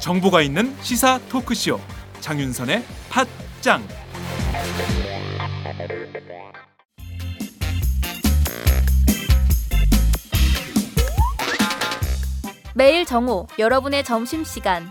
정보가 있는 시사 토크쇼 장윤선의 팟짱. 매일 정오 여러분의 점심시간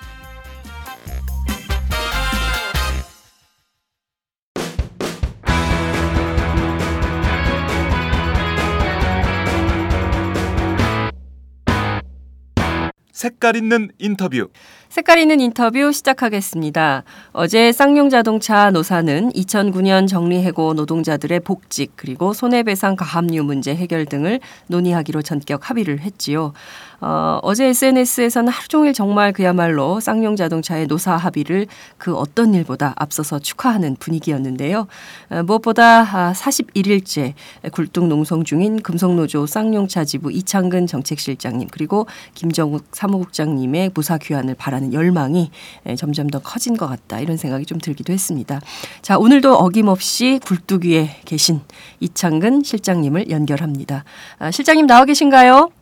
색깔 있는 인터뷰 색깔 있는 인터뷰 시작하겠습니다. 어제 쌍용 자동차 노사는 2009년 정리해고 노동자들의 복직 그리고 손해배상 가압류 문제 해결 등을 논의하기로 전격 합의를 했지요. 어, 어제 SNS에서는 하루 종일 정말 그야말로 쌍용 자동차의 노사 합의를 그 어떤 일보다 앞서서 축하하는 분위기였는데요. 어, 무엇보다 41일째 아, 굴뚝 농성 중인 금속노조 쌍용차 지부 이창근 정책실장님 그리고 김정욱 사무국장님의 무사 귀환을 바라는 열망이 예, 점점 더 커진 것 같다 이런 생각이 좀 들기도 했습니다. 자 오늘도 어김없이 굴뚝 위에 계신 이창근 실장님을 연결합니다. 아, 실장님 나와 계신가요?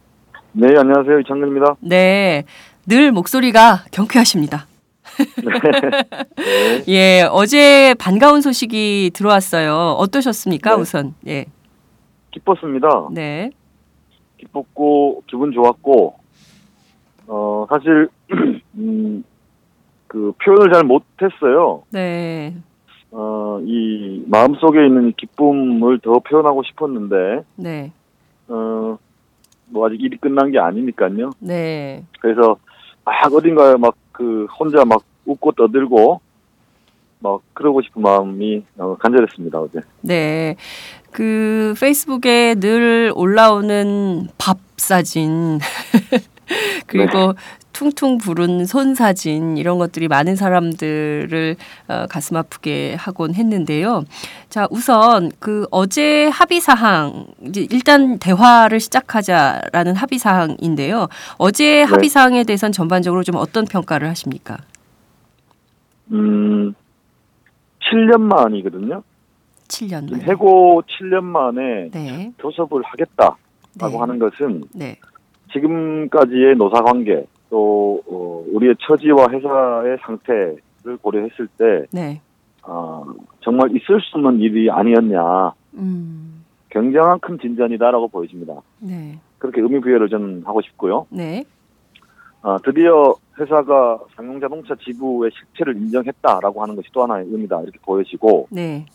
네 안녕하세요 이창근입니다. 네, 늘 목소리가 경쾌하십니다. 네. 예, 어제 반가운 소식이 들어왔어요. 어떠셨습니까, 네. 우선? 예. 기뻤습니다. 네. 기뻤고 기분 좋았고 어 사실 음, 그 표현을 잘 못 했어요. 네. 어, 이 마음속에 있는 기쁨을 더 표현하고 싶었는데, 네. 어, 뭐 아직 일이 끝난 게 아니니까요. 네. 그래서 막 어딘가에 막 그 혼자 막 웃고 떠들고 막 그러고 싶은 마음이 어, 간절했습니다 어제. 네. 그 페이스북에 늘 올라오는 밥 사진 그리고 네. 퉁퉁 부른 손 사진 이런 것들이 많은 사람들을 어, 가슴 아프게 하곤 했는데요. 자, 우선 그 어제 합의 사항 이제 일단 대화를 시작하자라는 합의 사항인데요. 어제 네. 합의 사항에 대해서는 전반적으로 좀 어떤 평가를 하십니까? 음. 7년 만이거든요. 7년 만. 해고 7년 만에 네. 교섭을 하겠다라고 네. 하는 것은 네. 지금까지의 노사 관계 또 어, 우리의 처지와 회사의 상태를 고려했을 때 네. 어, 정말 있을 수 없는 일이 아니었냐. 음. 굉장한 큰 진전이다라고 보여집니다. 네. 그렇게 의미 부여를 저는 하고 싶고요. 네. 어, 드디어 회사가 상용자동차 지부의 실체를 인정했다라고 하는 것이 또 하나의 의미다 이렇게 보여지고 네.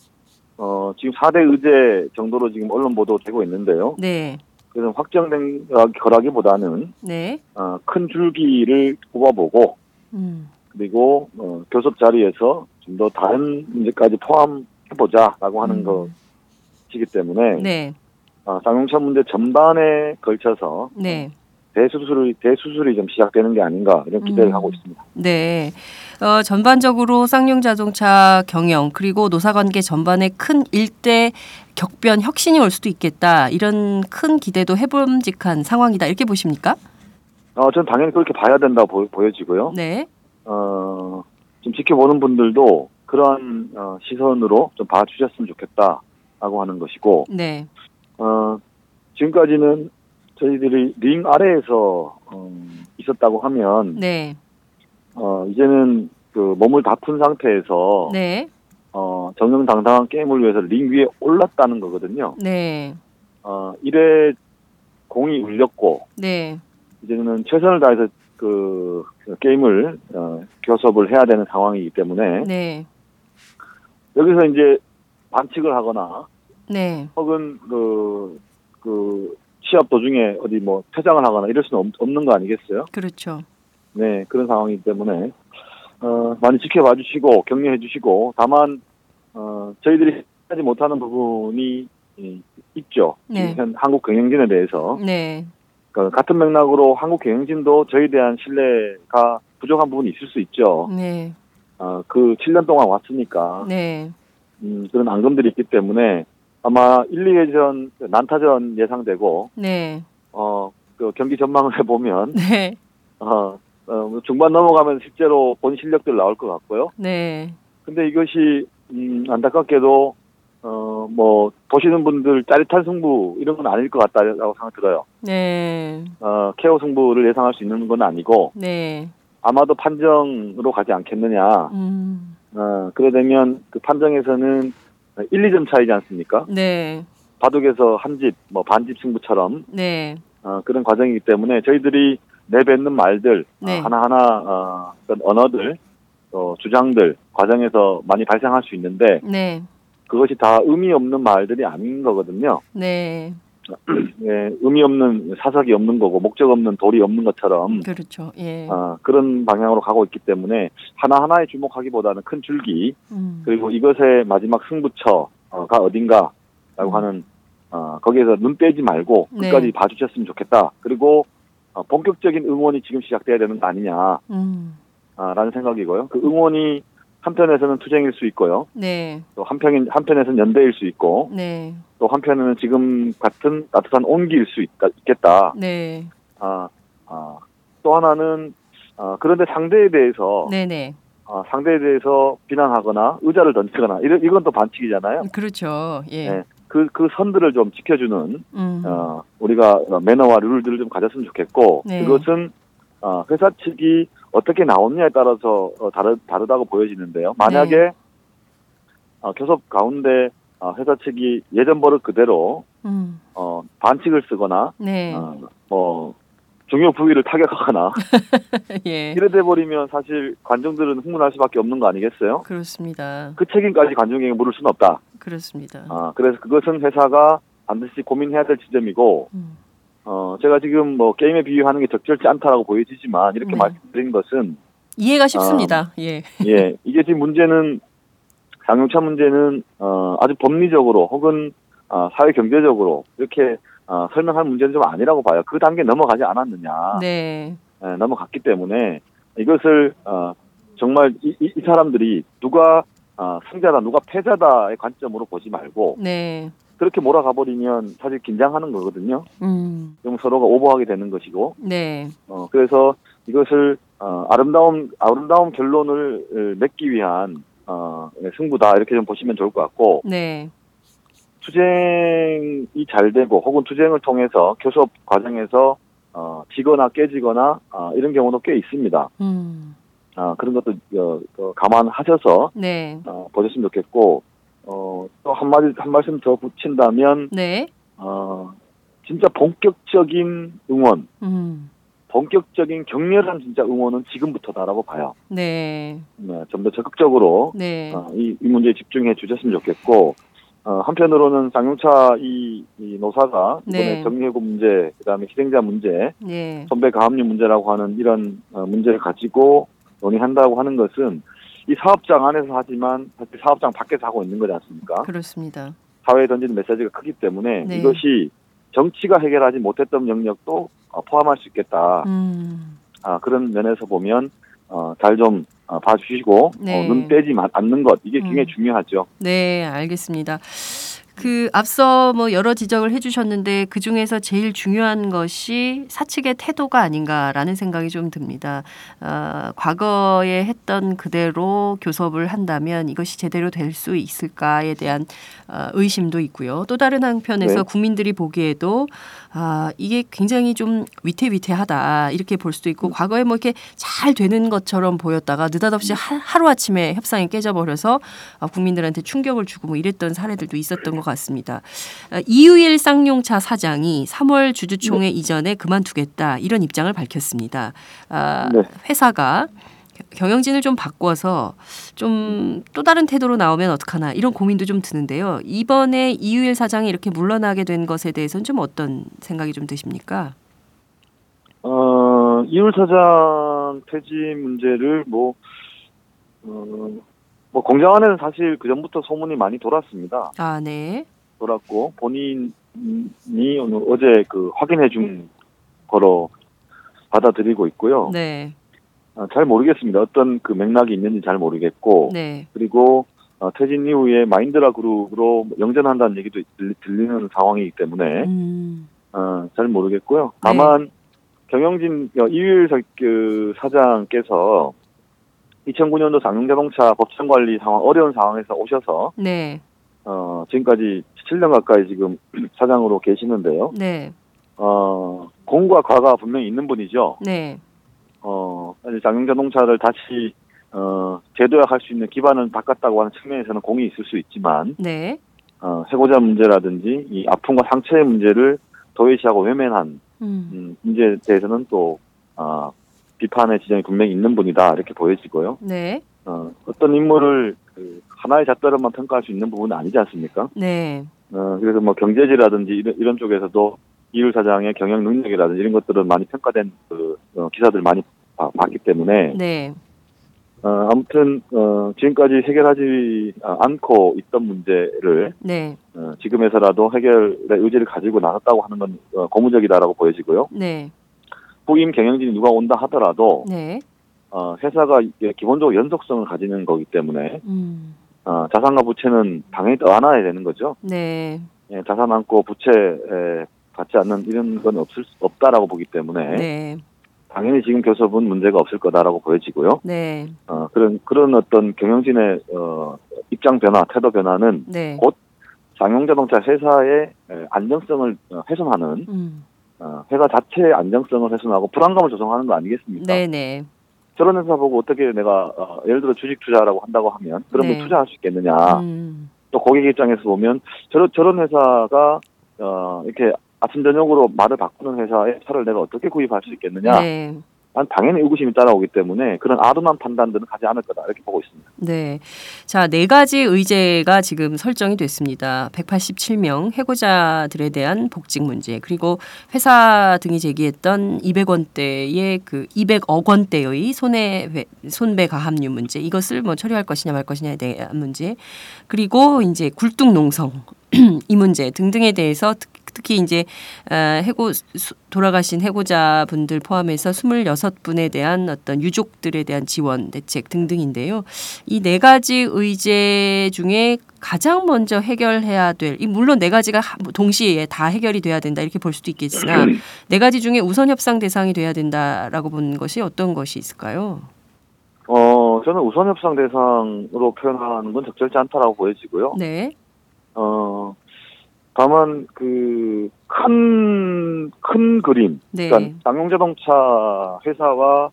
어, 지금 4대 의제 정도로 지금 언론 보도되고 있는데요. 네. 그래서 확정된 결하기보다는 네. 어, 큰 줄기를 뽑아보고 음. 그리고 어, 교섭 자리에서 좀 더 다른 문제까지 포함해보자라고 하는 음. 것이기 때문에 네. 어, 쌍용차 문제 전반에 걸쳐서 네. 대수술이 대수술이 좀 시작되는 게 아닌가 이런 기대를 음. 하고 있습니다. 네. 어, 전반적으로 쌍용 자동차 경영 그리고 노사관계 전반에 큰 일대 격변 혁신이 올 수도 있겠다 이런 큰 기대도 해봄직한 상황이다 이렇게 보십니까? 어, 전 당연히 그렇게 봐야 된다고 보, 여지고요 네. 어, 좀 지켜보는 분들도 그러한 어, 시선으로 좀 봐주셨으면 좋겠다라고 하는 것이고. 네. 어, 지금까지는 저희들이 링 아래에서 어, 있었다고 하면. 네. 어, 이제는 그 몸을 다푼 상태에서 네. 어, 정정당당한 게임을 위해서 링 위에 올랐다는 거거든요. 네. 어, 이래 공이 울렸고 네. 이제는 최선을 다해서 그 게임을 어, 교섭을 해야 되는 상황이기 때문에 네. 여기서 이제 반칙을 하거나 네. 혹은 그, 그 시합 도중에 어디 뭐 퇴장을 하거나 이럴 수는 없, 는 거 아니겠어요? 그렇죠. 네, 그런 상황이기 때문에 어, 많이 지켜봐 주시고 격려해 주시고 다만 어, 저희들이 하지 못하는 부분이 있죠. 네. 현 한국 경영진에 대해서 네. 그러니까 같은 맥락으로 한국 경영진도 저희에 대한 신뢰가 부족한 부분이 있을 수 있죠. 네. 어, 그 7년 동안 왔으니까 네. 음, 그런 앙금들이 있기 때문에 아마 1, 2회전 난타전 예상되고 네. 어, 그 경기 전망을 해 보면 네. 어, 어, 중반 넘어가면 실제로 본 실력들 나올 것 같고요. 네. 근데 이것이 음, 안타깝게도 어, 뭐 보시는 분들 짜릿한 승부 이런 건 아닐 것 같다라고 생각 들어요. 네. 어, 케어 승부를 예상할 수 있는 건 아니고 네. 아마도 판정으로 가지 않겠느냐. 음. 어, 그래 되면 그 판정에서는 1, 2점 차이지 않습니까? 네. 바둑에서 한 집, 뭐 반집 승부처럼 네. 어, 그런 과정이기 때문에 저희들이 내뱉는 말들 네. 어, 하나하나 어, 어떤 언어들 또 주장들 과정에서 많이 발생할 수 있는데 네. 그것이 다 의미 없는 말들이 아닌 거거든요. 네. 예, 의미 없는 사석이 없는 거고 목적 없는 돌이 없는 것처럼 그렇죠. 예. 어, 그런 방향으로 가고 있기 때문에 하나 하나에 주목하기보다는 큰 줄기 음. 그리고 이것의 마지막 승부처가 어딘가라고 음. 하는 어, 거기에서 눈 떼지 말고 네. 끝까지 봐주셨으면 좋겠다. 그리고 어, 본격적인 응원이 지금 시작돼야 되는 거 아니냐라는 음. 생각이고요. 그 응원이 한편에서는 투쟁일 수 있고요. 네. 또 한편 한편에서는 연대일 수 있고 네. 또 한편에는 지금 같은 따뜻한 온기일 수 있다, 있겠다. 네. 아, 아, 또 하나는 아, 그런데 상대에 대해서 네, 네. 아, 상대에 대해서 비난하거나 의자를 던지거나 이런 이건 또 반칙이잖아요. 그렇죠. 예. 네. 그, 그 선들을 좀 지켜주는, 음. 어, 우리가 매너와 룰들을 좀 가졌으면 좋겠고, 네. 그것은, 어, 회사 측이 어떻게 나오느냐에 따라서 어, 다르, 다르다고 보여지는데요. 만약에, 네. 어, 교섭 가운데, 어, 회사 측이 예전 버릇 그대로, 음. 어, 반칙을 쓰거나, 네. 어, 뭐, 중요 부위를 타격하거나, 예. 이래 돼 버리면 사실 관중들은 흥분할 수밖에 없는 거 아니겠어요? 그렇습니다. 그 책임까지 관중에게 물을 수는 없다. 그렇습니다. 아, 그래서 그것은 회사가 반드시 고민해야 될 지점이고, 음. 어, 제가 지금 뭐 게임에 비유하는 게 적절치 않다라고 보여지지만, 이렇게 네. 말씀드린 것은, 이해가 쉽습니다. 예. 예, 이게 지금 문제는, 장용차 문제는, 어, 아주 법리적으로 혹은, 어, 사회 경제적으로, 이렇게, 어, 설명할 문제는 좀 아니라고 봐요. 그 단계 넘어가지 않았느냐. 네. 예, 넘어갔기 때문에, 이것을, 어, 정말 이, 이, 이 사람들이 누가, 어, 승자다, 누가 패자다의 관점으로 보지 말고, 네. 그렇게 몰아가 버리면 사실 긴장하는 거거든요. 음. 그럼 서로가 오버하게 되는 것이고, 네. 어, 그래서 이것을 어, 아름다운 아름다운 결론을 어, 맺기 위한 어, 네, 승부다 이렇게 좀 보시면 좋을 것 같고 네. 투쟁이 잘 되고 혹은 투쟁을 통해서 교섭 과정에서 어, 지거나 깨지거나 어, 이런 경우도 꽤 있습니다. 음. 어, 그런 것도 어, 어, 감안하셔서 네. 어, 보셨으면 좋겠고 어, 또 한마디 한 말씀 더 붙인다면 네. 어, 진짜 본격적인 응원 음. 본격적인 격렬한 진짜 응원은 지금부터다라고 봐요. 네. 네, 좀 더 적극적으로 네. 어, 이, 이 문제에 집중해 주셨으면 좋겠고 어, 한편으로는 장용차 이, 이 노사가 이번에 네. 정리해고 문제, 그다음에 희생자 문제, 네. 선배 가압류 문제라고 하는 이런 어, 문제를 가지고 논의한다고 하는 것은 이 사업장 안에서 하지만 사실 사업장 밖에서 하고 있는 거지 않습니까? 그렇습니다. 사회에 던지는 메시지가 크기 때문에 네. 이것이 정치가 해결하지 못했던 영역도 어, 포함할 수 있겠다. 음. 아, 그런 면에서 보면 어, 잘좀 어, 봐주시고 네. 어, 눈 떼지 마- 않는 것 이게 굉장히 음. 중요하죠. 네, 알겠습니다. 그 앞서 뭐 여러 지적을 해주셨는데 그 중에서 제일 중요한 것이 사측의 태도가 아닌가라는 생각이 좀 듭니다. 어, 과거에 했던 그대로 교섭을 한다면 이것이 제대로 될 수 있을까에 대한 어, 의심도 있고요. 또 다른 한편에서 네. 국민들이 보기에도 아, 이게 굉장히 좀 위태위태하다 이렇게 볼 수도 음. 있고 과거에 뭐 이렇게 잘 되는 것처럼 보였다가 느닷없이 하, 하루아침에 협상이 깨져버려서 어, 국민들한테 충격을 주고 뭐 이랬던 사례들도 있었던 것 같습니다. 어, 이유일 쌍용차 사장이 3월 주주총회 네. 이전에 그만두겠다 이런 입장을 밝혔습니다. 아, 네. 회사가 경영진을 좀 바꿔서 좀 또 다른 태도로 나오면 어떡하나 이런 고민도 좀 드는데요. 이번에 이유일 사장이 이렇게 물러나게 된 것에 대해서는 좀 어떤 생각이 좀 드십니까? 어, 이유일 사장 폐지 문제를 뭐, 어, 뭐 공장 안에는 사실 그 전부터 소문이 많이 돌았습니다. 아, 네. 돌았고 본인이 오늘 어제 그 확인해 준 거로 받아들이고 있고요. 네. 아, 잘 모르겠습니다. 어떤 그 맥락이 있는지 잘 모르겠고 네. 그리고 어, 퇴진 이후에 마인드라 그룹으로 영전한다는 얘기도 들리, 는 상황이기 때문에 음. 어, 잘 모르겠고요. 다만 네. 경영진 어, 이유일 그 사장께서 2009년도 상용자동차 법정 관리 상황 어려운 상황에서 오셔서 네. 어, 지금까지 7년 가까이 지금 사장으로 계시는데요. 네. 어, 공과 과가 분명히 있는 분이죠. 네. 어, 장용자동차를 다시 어, 제도화할 수 있는 기반을 바꿨다고 하는 측면에서는 공이 있을 수 있지만, 네. 어, 해고자 문제라든지 이 아픔과 상처의 문제를 도외시하고 외면한 음. 음, 문제에 대해서는 또 어, 비판의 지점이 분명히 있는 분이다 이렇게 보여지고요. 네. 어, 어떤 인물을 그 하나의 잣대로만 평가할 수 있는 부분은 아니지 않습니까? 네. 어, 그래서 뭐 경제지라든지 이런, 이런 쪽에서도 이율 사장의 경영 능력이라든지 이런 것들은 많이 평가된 그 어, 기사들 많이 봐, 봤기 때문에 네. 어, 아무튼 어, 지금까지 해결하지 않고 있던 문제를 네. 어, 지금에서라도 해결의 의지를 가지고 나섰다고 하는 건 어, 고무적이다라고 보여지고요. 네. 후임 경영진이 누가 온다 하더라도 네. 어, 회사가 기본적으로 연속성을 가지는 거기 때문에 음. 어, 자산과 부채는 당연히 떠안아야 되는 거죠. 네. 예, 자산 않고 부채 에, 받지 않는 이런 건 없을 수 없다라고 보기 때문에 네. 당연히 지금 교섭은 문제가 없을 거다라고 보여지고요. 네. 어, 그런 그런 어떤 경영진의 어, 입장 변화, 태도 변화는 네. 곧 장용자동차 회사의 안정성을 어, 훼손하는 음. 어, 회사 자체의 안정성을 훼손하고 불안감을 조성하는 거 아니겠습니까? 네네. 네. 저런 회사 보고 어떻게 내가 어, 예를 들어 주식 투자라고 한다고 하면 그러면 네. 투자할 수 있겠느냐? 음. 또 고객 입장에서 보면 저런 저런 회사가 어, 이렇게 아침 저녁으로 말을 바꾸는 회사의 차를 내가 어떻게 구입할 수 있겠느냐? 네. 난 당연히 의구심이 따라오기 때문에 그런 아둔한 판단들은 하지 않을 거다 이렇게 보고 있습니다. 네. 자, 네 가지 의제가 지금 설정이 됐습니다. 187명 해고자들에 대한 복직 문제, 그리고 회사 등이 제기했던 200원대의 그 200억 원대의 손해 손배 가압류 문제, 이것을 뭐 처리할 것이냐 말 것이냐에 대한 문제, 그리고 이제 굴뚝 농성 이 문제 등등에 대해서 특 히 이제 어, 해고 돌아가신 해고자 분들 포함해서 26분에 대한 어떤 유족들에 대한 지원 대책 등등인데요. 이 네 가지 의제 중에 가장 먼저 해결해야 될, 이 물론 네 가지가 동시에 다 해결이 돼야 된다 이렇게 볼 수도 있겠으나 네 가지 중에 우선 협상 대상이 돼야 된다라고 보는 것이 어떤 것이 있을까요? 어, 저는 우선 협상 대상으로 표현하는 건 적절치 않다라고 보여지고요. 네. 어, 다만 그큰큰 그림, 네. 그러니까 장용자동차 회사와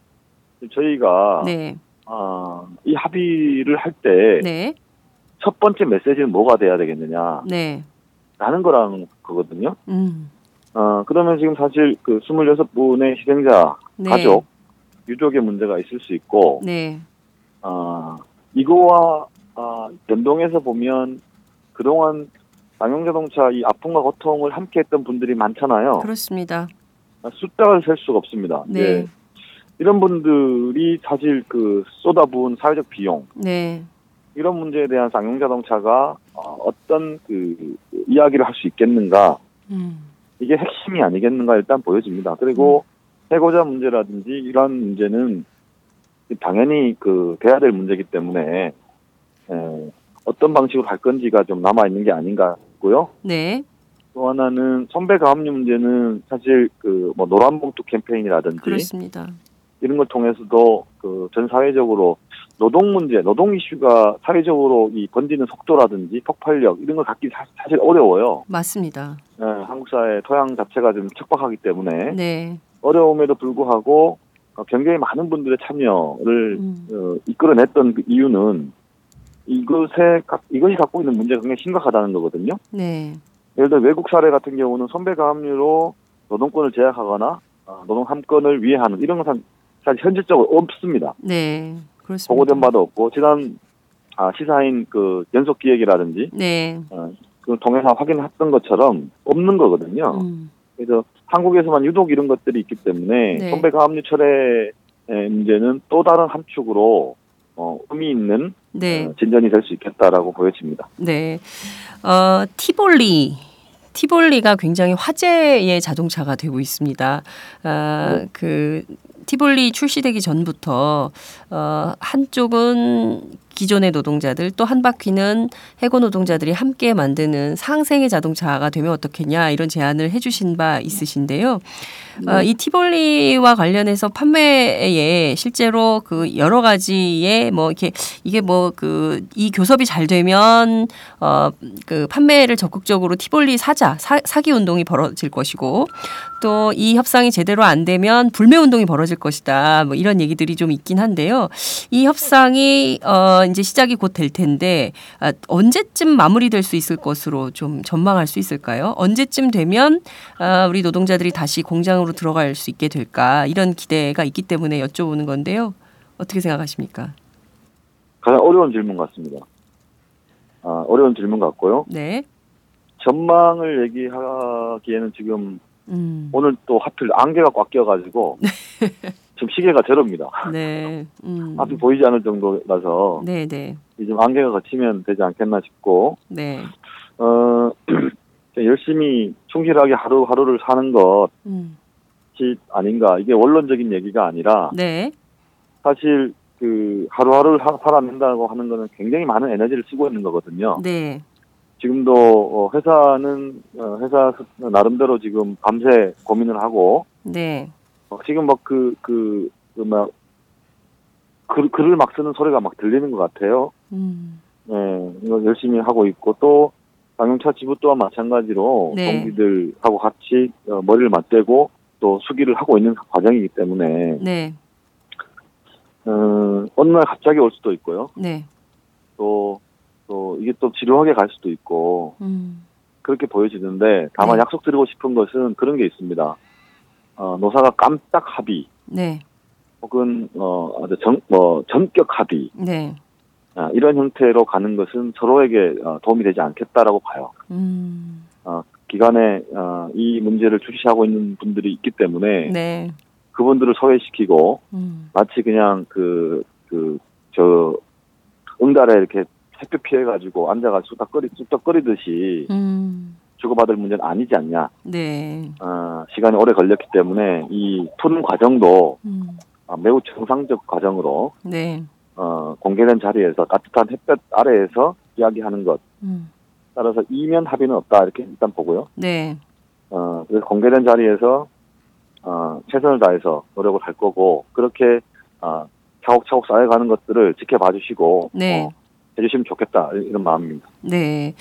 저희가 네. 어, 이 합의를 할 때첫 네. 번째 메시지는 뭐가 돼야 되겠느냐 네. 라는 거랑 그거든요. 음. 어, 그러면 지금 사실 그 26분의 희생자 네. 가족 유족의 문제가 있을 수 있고 네. 어, 이거와 어, 연동해서 보면 그동안 남용자동차 이 아픔과 고통을 함께했던 분들이 많잖아요. 그렇습니다. 숫자를 셀 수가 없습니다. 네. 예. 이런 분들이 사실 그 쏟아부은 사회적 비용 네. 이런 문제에 대한 쌍용자동차가 어, 떤 그 이야기를 할 수 있겠는가 음. 이게 핵심이 아니겠는가 일단 보여집니다. 그리고 음. 해고자 문제라든지 이런 문제는 당연히 그 돼야 될 문제이기 때문에 에, 어떤 방식으로 갈 건지가 좀 남아 있는 게 아닌가 싶고요. 네. 또 하나는 선배 가압류 문제는 사실 그 뭐 노란봉투 캠페인이라든지 그렇습니다. 이런 걸 통해서도 그 전 사회적으로 노동 문제, 노동 이슈가 사회적으로 이 번지는 속도라든지 폭발력 이런 걸 갖기 사, 실 어려워요. 맞습니다. 예, 한국 사회 토양 자체가 좀 척박하기 때문에 네. 어려움에도 불구하고 어, 굉장히 많은 분들의 참여를 음. 어, 이끌어냈던 그 이유는 이것에 이것이 갖고 있는 문제가 굉장히 심각하다는 거거든요. 네. 예를 들어 외국 사례 같은 경우는 선배 가압류로 노동권을 제약하거나 어, 노동 함권을 위해하는 이런 것은 사실 현실적으로 없습니다. 네, 그렇습니다. 보고된 바도 없고 지난 아, 시사인 그 연속 기획이라든지 네. 어, 그 통해서 확인했던 것처럼 없는 거거든요. 음. 그래서 한국에서만 유독 이런 것들이 있기 때문에 네. 선배 가압류 철회 문제는 또 다른 함축으로 어, 의미 있는 네. 어, 진전이 될 수 있겠다라고 보여집니다. 네. 어, 티볼리. 티볼리가 굉장히 화제의 자동차가 되고 있습니다. 아, 그 티볼리 출시되기 전부터 어, 한쪽은 기존의 노동자들 또 한 바퀴는 해고 노동자들이 함께 만드는 상생의 자동차가 되면 어떻겠냐 이런 제안을 해주신 바 있으신데요. 어, 이 티볼리와 관련해서 판매에 실제로 그 여러 가지의 뭐 이렇게 이게 뭐 그 이 교섭이 잘 되면 어 그 판매를 적극적으로 티볼리 사자 사, 사기 운동이 벌어질 것이고 또 이 협상이 제대로 안 되면 불매 운동이 벌어질 것이다 뭐 이런 얘기들이 좀 있긴 한데요. 이 협상이 어 이제 시작이 곧 될 텐데 아, 언제쯤 마무리될 수 있을 것으로 좀 전망할 수 있을까요? 언제쯤 되면 아, 우리 노동자들이 다시 공장으로 들어갈 수 있게 될까 이런 기대가 있기 때문에 여쭤보는 건데요. 어떻게 생각하십니까? 가장 어려운 질문 같습니다. 아, 어려운 질문 같고요. 네. 전망을 얘기하기에는 지금 음. 오늘 또 하필 안개가 꽉 껴가지고 지금 시계가 제로입니다. 네. 음. 앞이 보이지 않을 정도라서 네, 네. 이제 안개가 걷히면 되지 않겠나 싶고 네. 어 열심히 충실하게 하루하루를 사는 것이 음. 아닌가 이게 원론적인 얘기가 아니라 네. 사실 그 하루하루를 하- 살아낸다고 하는 거는 굉장히 많은 에너지를 쓰고 있는 거거든요. 네. 지금도 어, 회사는 어, 회사 스- 나름대로 지금 밤새 고민을 하고 네. 어, 지금 막그그 막 글, 글을 막 쓰는 소리가 막 들리는 것 같아요. 음. 네, 이거 열심히 하고 있고 또 방용차 지부 또한 마찬가지로 네. 동기들하고 같이 어, 머리를 맞대고 또 수기를 하고 있는 과정이기 때문에 네. 어, 어느 날 갑자기 올 수도 있고요. 네. 또, 또 이게 또 지루하게 갈 수도 있고 음. 그렇게 보여지는데 다만 네. 약속드리고 싶은 것은 그런 게 있습니다. 어, 노사가 깜짝 합의 네. 혹은 어, 아주 정, 뭐 전격 합의 네. 아, 이런 형태로 가는 것은 서로에게 어, 도움이 되지 않겠다라고 봐요. 음. 기간에 어, 이 문제를 주시하고 있는 분들이 있기 때문에 네. 그분들을 소외시키고 음. 마치 그냥 그 그 저 응달에 이렇게 햇볕 피해 가지고 앉아가 쑥덕거리 쑥덕거리듯이 음. 주고받을 문제는 아니지 않냐. 네. 어, 시간이 오래 걸렸기 때문에 이 푸는 과정도 음. 어, 매우 정상적 과정으로 네. 어, 공개된 자리에서 따뜻한 햇볕 아래에서 이야기하는 것 음. 따라서 이면 합의는 없다 이렇게 일단 보고요. 네. 어, 그래서 공개된 자리에서 어, 최선을 다해서 노력을 할 거고 그렇게 어, 차곡차곡 쌓여가는 것들을 지켜봐 주시고 네. 어, 해주시면 좋겠다 이런 마음입니다. 네.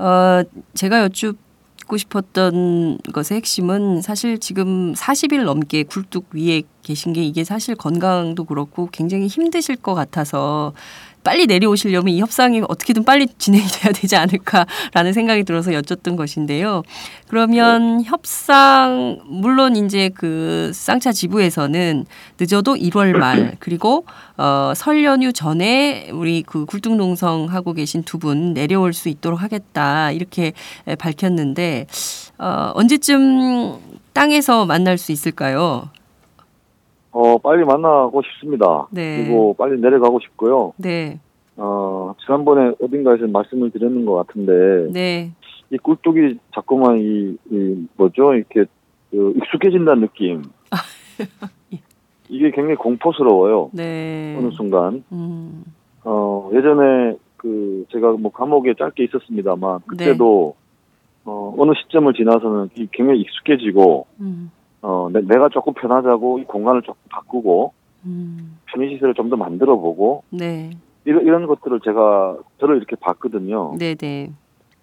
어, 제가 여쭙고 싶었던 것의 핵심은 사실 지금 40일 넘게 굴뚝 위에 계신 게 이게 사실 건강도 그렇고 굉장히 힘드실 것 같아서 빨리 내려오시려면 이 협상이 어떻게든 빨리 진행이 돼야 되지 않을까라는 생각이 들어서 여쭙던 것인데요. 그러면 협상 물론 이제 그 쌍차 지부에서는 늦어도 1월 말 그리고 어, 설 연휴 전에 우리 그 굴뚝농성 하고 계신 두 분 내려올 수 있도록 하겠다 이렇게 에, 밝혔는데 어, 언제쯤 땅에서 만날 수 있을까요? 어, 빨리 만나고 싶습니다. 네. 그리고 빨리 내려가고 싶고요. 네, 어, 지난번에 어딘가에서 말씀을 드렸는 것 같은데 네, 이 꿀뚝이 자꾸만 이, 이 뭐죠 이렇게 그 익숙해진다는 느낌. 이게 굉장히 공포스러워요. 네. 어느 순간. 음, 어, 예전에 그 제가 뭐 감옥에 짧게 있었습니다만 그때도 어, 어느 시점을 지나서는 이 굉장히 익숙해지고 음, 어, 내, 내가 조금 편하자고 이 공간을 조금 바꾸고 음, 편의시설을 좀 더 만들어 보고 네, 이런, 이런 것들을 제가 저를 이렇게 봤거든요. 네, 네,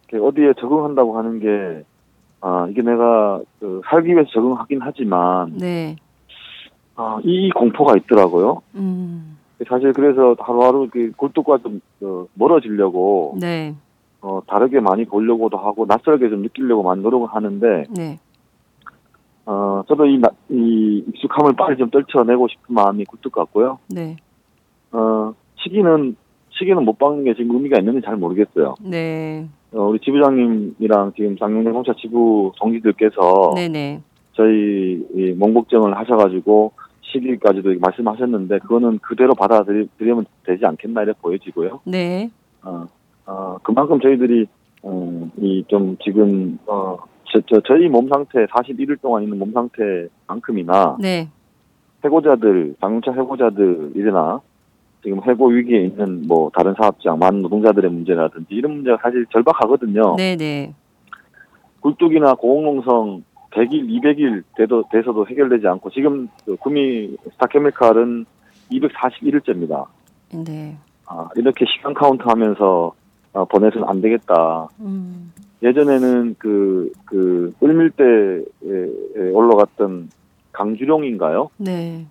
이렇게 어디에 적응한다고 하는 게 아, 이게 내가 그 살기 위해서 적응하긴 하지만 네, 아, 이 공포가 있더라고요. 음, 사실 그래서 하루하루 그 굴뚝과 좀 어, 멀어지려고 네. 어, 다르게 많이 보려고도 하고 낯설게 좀 느끼려고 많이 노력을 하는데 네. 어, 저도 이, 나, 이 익숙함을 빨리 좀 떨쳐내고 싶은 마음이 굴뚝 같고요. 네. 어, 시기는 시기는 못 박는 게 지금 의미가 있는지 잘 모르겠어요. 네. 어, 우리 지부장님이랑 지금 장롱대공사 지부 동지들께서 네네. 저희 이 몽복정을 하셔가지고 시기까지도 말씀하셨는데 그거는 그대로 받아들이면 되지 않겠나 이렇게 보여지고요. 네. 어, 어 그만큼 저희들이 어, 이좀 지금 어, 저, 저, 저희 몸 상태 41일 동안 있는 몸 상태만큼이나 네. 해고자들 장차 해고자들이나 지금 해고 위기에 있는 뭐 다른 사업장 많은 노동자들의 문제라든지 이런 문제가 사실 절박하거든요. 네네. 굴뚝이나 고공농성 100일, 200일 돼도, 돼서도 해결되지 않고 지금 그 구미 스타케미칼은 241일째입니다. 네. 아, 이렇게 시간 카운트 하면서 어, 보내서는 안 되겠다. 음. 예전에는 그, 그, 을밀대에 올라갔던 강주룡인가요? 네.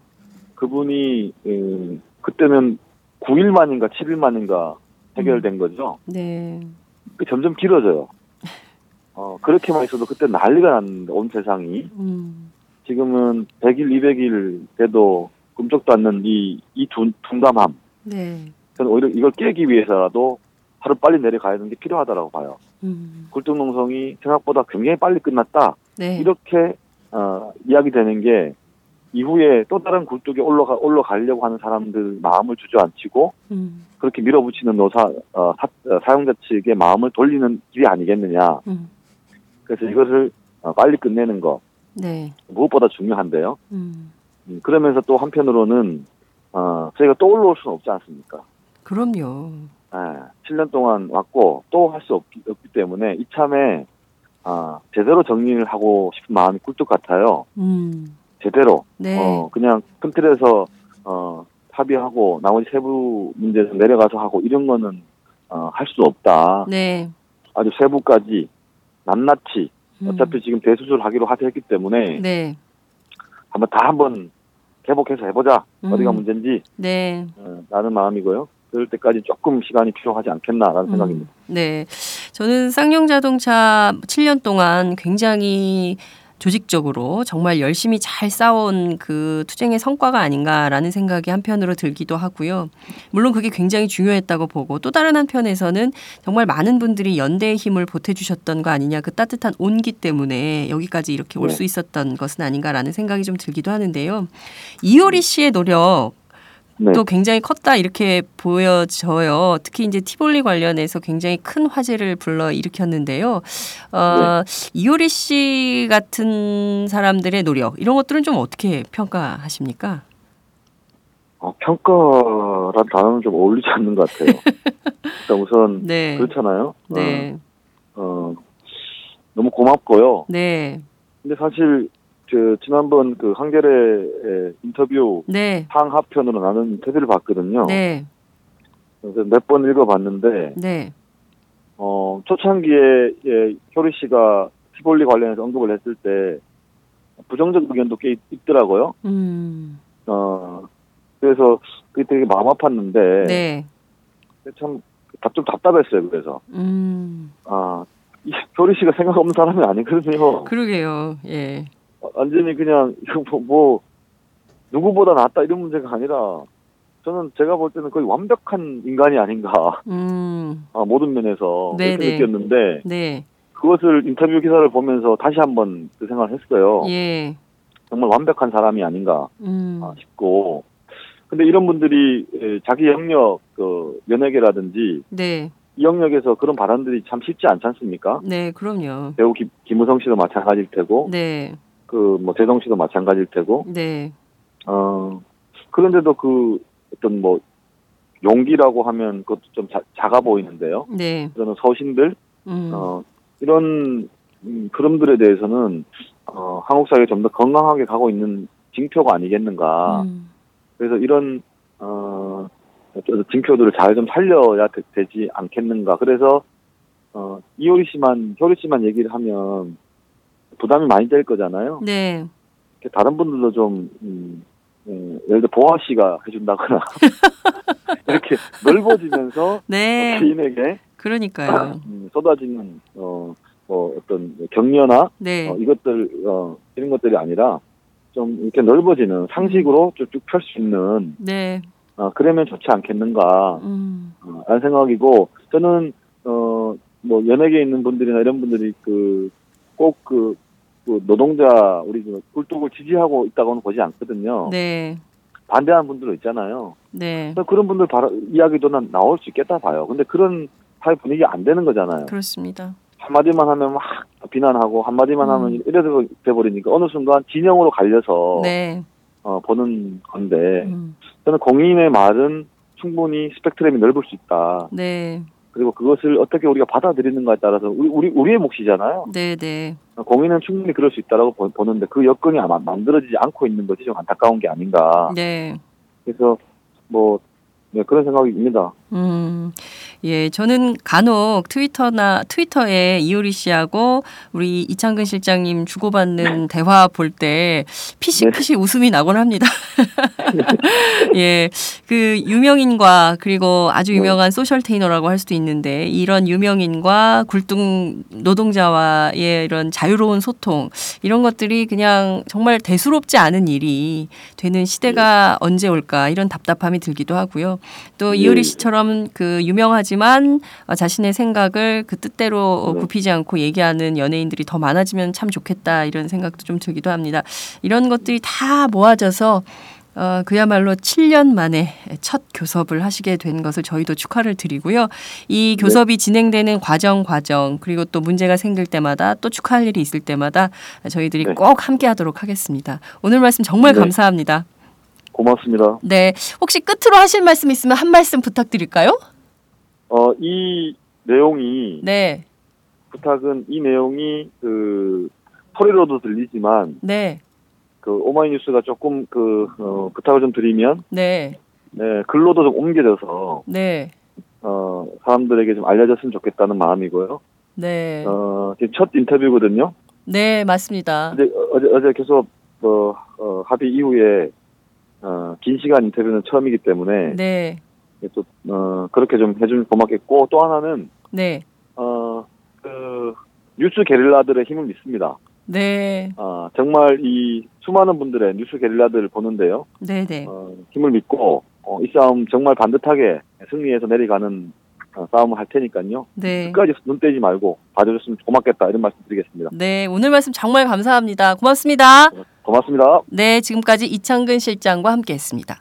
그분이, 음, 그때는 9일 만인가 7일 만인가 해결된 거죠. 네. 그 점점 길어져요. 어, 그렇게만 있어도 그때 난리가 났는데, 온 세상이. 음. 지금은 100일, 200일 돼도 꿈쩍도 않는 이, 이 둔, 둔감함. 네. 저는 오히려 이걸 깨기 위해서라도 하루 빨리 내려가야 되는 게 필요하다라고 봐요. 음. 굴뚝농성이 생각보다 굉장히 빨리 끝났다. 네. 이렇게, 어, 이야기되는 게 이후에 또 다른 굴뚝에 올라가, 올라가려고 하는 사람들 마음을 주저앉히고 음. 그렇게 밀어붙이는 노사, 어, 사, 어, 사용자 측의 마음을 돌리는 길이 아니겠느냐. 음. 그래서 이것을 어, 빨리 끝내는 거 네. 무엇보다 중요한데요. 음. 음, 그러면서 또 한편으로는 어, 저희가 또 올라올 수는 없지 않습니까? 그럼요. 예, 7년 동안 왔고 또 할 수 없기, 없기 때문에 이참에 아, 제대로 정리를 하고 싶은 마음이 꿀뚝 같아요. 음. 제대로 네. 어, 그냥 큰 틀에서 어, 합의하고 나머지 세부 문제는 내려가서 하고 이런 거는 어, 할 수 없다. 네. 아주 세부까지 낱낱이 음. 어차피 지금 대수술 하기로 하셨기 때문에 네. 한번 다 한번 개복해서 해보자. 음. 어디가 문제인지 네. 어, 라는 마음이고요. 그럴 때까지 조금 시간이 필요하지 않겠나라는 생각입니다. 음, 네. 저는 쌍용 자동차 7년 동안 굉장히 조직적으로 정말 열심히 잘 싸운 그 투쟁의 성과가 아닌가라는 생각이 한편으로 들기도 하고요. 물론 그게 굉장히 중요했다고 보고 또 다른 한편에서는 정말 많은 분들이 연대의 힘을 보태주셨던 거 아니냐 그 따뜻한 온기 때문에 여기까지 이렇게 올수 네. 있었던 것은 아닌가라는 생각이 좀 들기도 하는데요. 이효리 씨의 노력 네. 또 굉장히 컸다 이렇게 보여져요. 특히 이제 티볼리 관련해서 굉장히 큰 화제를 불러 일으켰는데요. 어, 이효리 씨 같은 사람들의 노력 이런 것들은 좀 어떻게 평가하십니까? 어, 평가란 단어는 좀 어울리지 않는 것 같아요. 일단 우선 네. 그렇잖아요. 네. 어, 어, 너무 고맙고요. 네. 근데 사실 그 지난번 그 한겨레 인터뷰 네. 상하편으로 나는 인터뷰를 봤거든요. 네. 그래서 몇 번 읽어봤는데 네. 어, 초창기에 예, 효리 씨가 티볼리 관련해서 언급을 했을 때 부정적 의견도 꽤 있, 있더라고요. 음. 어, 그래서 그게 되게 마음 아팠는데 네. 참 좀 답답했어요. 그래서 음. 아 이, 효리 씨가 생각 없는 사람이 아니거든요. 그러게요. 예. 완전히 그냥 뭐, 뭐 누구보다 낫다 이런 문제가 아니라 저는 제가 볼 때는 거의 완벽한 인간이 아닌가 음. 아, 모든 면에서 네네. 그렇게 느꼈는데 네. 그것을 인터뷰 기사를 보면서 다시 한번 그 생각을 했어요. 예. 정말 완벽한 사람이 아닌가 음. 아, 싶고 근데 이런 분들이 에, 자기 영역 그 연예계라든지 네. 이 영역에서 그런 발언들이 참 쉽지 않지 않습니까? 네, 그럼요. 배우 김, 김우성 씨도 마찬가지일 테고 네. 그뭐 재성 씨도 마찬가지일 테고 네. 어 그런데도 그 어떤 뭐 용기라고 하면 그것도 좀 자, 작아 보이는데요. 네. 그러는 서신들 음. 어 이런 음, 흐름들에 대해서는 어 한국 사회가 좀 더 건강하게 가고 있는 징표가 아니겠는가. 음. 그래서 이런 어 징표들을 잘 좀 살려야 되, 지 않겠는가. 그래서 어 이효리 씨만 효리 씨만 얘기를 하면 부담이 많이 될 거잖아요. 네. 다른 분들도 좀 음, 음, 예를 들어 보아 씨가 해준다거나 이렇게 넓어지면서 네. 개인에게 그러니까요. 음, 쏟아지는 어, 뭐 어떤 격려나 네. 어, 이것들 어, 이런 것들이 아니라 좀 이렇게 넓어지는 상식으로 쭉쭉 펼 수 있는 네. 어, 그러면 좋지 않겠는가 음. 어, 라는 생각이고 저는 어, 뭐 연예계에 있는 분들이나 이런 분들이 그 꼭그 그 노동자 우리 그 굴뚝을 지지하고 있다고는 보지 않거든요. 네. 반대하는 분들도 있잖아요. 네. 그런 분들 바로 이야기도 난 나올 수 있겠다 봐요. 근데 그런 사회 분위기 안 되는 거잖아요. 그렇습니다. 한마디만 하면 막 비난하고 한마디만 음. 하면 이래서 돼버리니까 어느 순간 진영으로 갈려서 네. 어, 보는 건데 음. 저는 공인의 말은 충분히 스펙트럼이 넓을 수 있다. 네. 그리고 그것을 어떻게 우리가 받아들이는가에 따라서 우리, 우리 우리의 몫이잖아요. 네, 네. 공인은 충분히 그럴 수 있다라고 보- 보는데 그 여건이 아마 만들어지지 않고 있는 것이 좀 안타까운 게 아닌가. 네. 그래서 뭐 네, 그런 생각입니다. 음, 예, 저는 간혹 트위터나 트위터에 이효리 씨하고 우리 이창근 실장님 주고받는 대화 볼 때 피식피식 웃음이 나곤 합니다. 예, 그 유명인과 그리고 아주 유명한 소셜 테이너라고 할 수도 있는데 이런 유명인과 굴뚝 노동자와의 이런 자유로운 소통 이런 것들이 그냥 정말 대수롭지 않은 일이 되는 시대가 언제 올까 이런 답답함이 들기도 하고요. 또 예. 이효리 씨처럼 그 유명하지 만 어, 자신의 생각을 그 뜻대로 어, 네. 굽히지 않고 얘기하는 연예인들이 더 많아지면 참 좋겠다 이런 생각도 좀 들기도 합니다. 이런 것들이 다 모아져서 어, 그야말로 7년 만에 첫 교섭을 하시게 된 것을 저희도 축하를 드리고요. 이 교섭이 진행되는 과정 과정 그리고 또 문제가 생길 때마다 또 축하할 일이 있을 때마다 저희들이 네. 꼭 함께 하도록 하겠습니다. 오늘 말씀 정말 네. 감사합니다. 고맙습니다. 네. 혹시 끝으로 하실 말씀 있으면 한 말씀 부탁드릴까요? 어, 이 내용이 네. 부탁은 이 내용이 그 소리로도 들리지만 네. 그 오마이뉴스가 조금 그 어, 부탁을 좀 드리면 네. 네, 글로도 좀 옮겨져서 네. 어, 사람들에게 좀 알려졌으면 좋겠다는 마음이고요. 네. 어, 지금 첫 인터뷰거든요. 네, 맞습니다. 근데 어제 어제 계속 뭐 어, 합의 이후에 어, 긴 시간 인터뷰는 처음이기 때문에 네. 또 어, 그렇게 좀 해주면 고맙겠고 또 하나는 네. 어, 그 뉴스 게릴라들의 힘을 믿습니다. 네. 아, 정말 이 수많은 분들의 뉴스 게릴라들을 보는데요. 네, 네. 어, 힘을 믿고 어, 이 싸움 정말 반듯하게 승리해서 내려가는 어, 싸움을 할 테니까요. 네. 끝까지 눈 떼지 말고 봐주셨으면 고맙겠다 이런 말씀 드리겠습니다. 네, 오늘 말씀 정말 감사합니다. 고맙습니다. 고맙습니다. 네, 지금까지 이창근 실장과 함께 했습니다.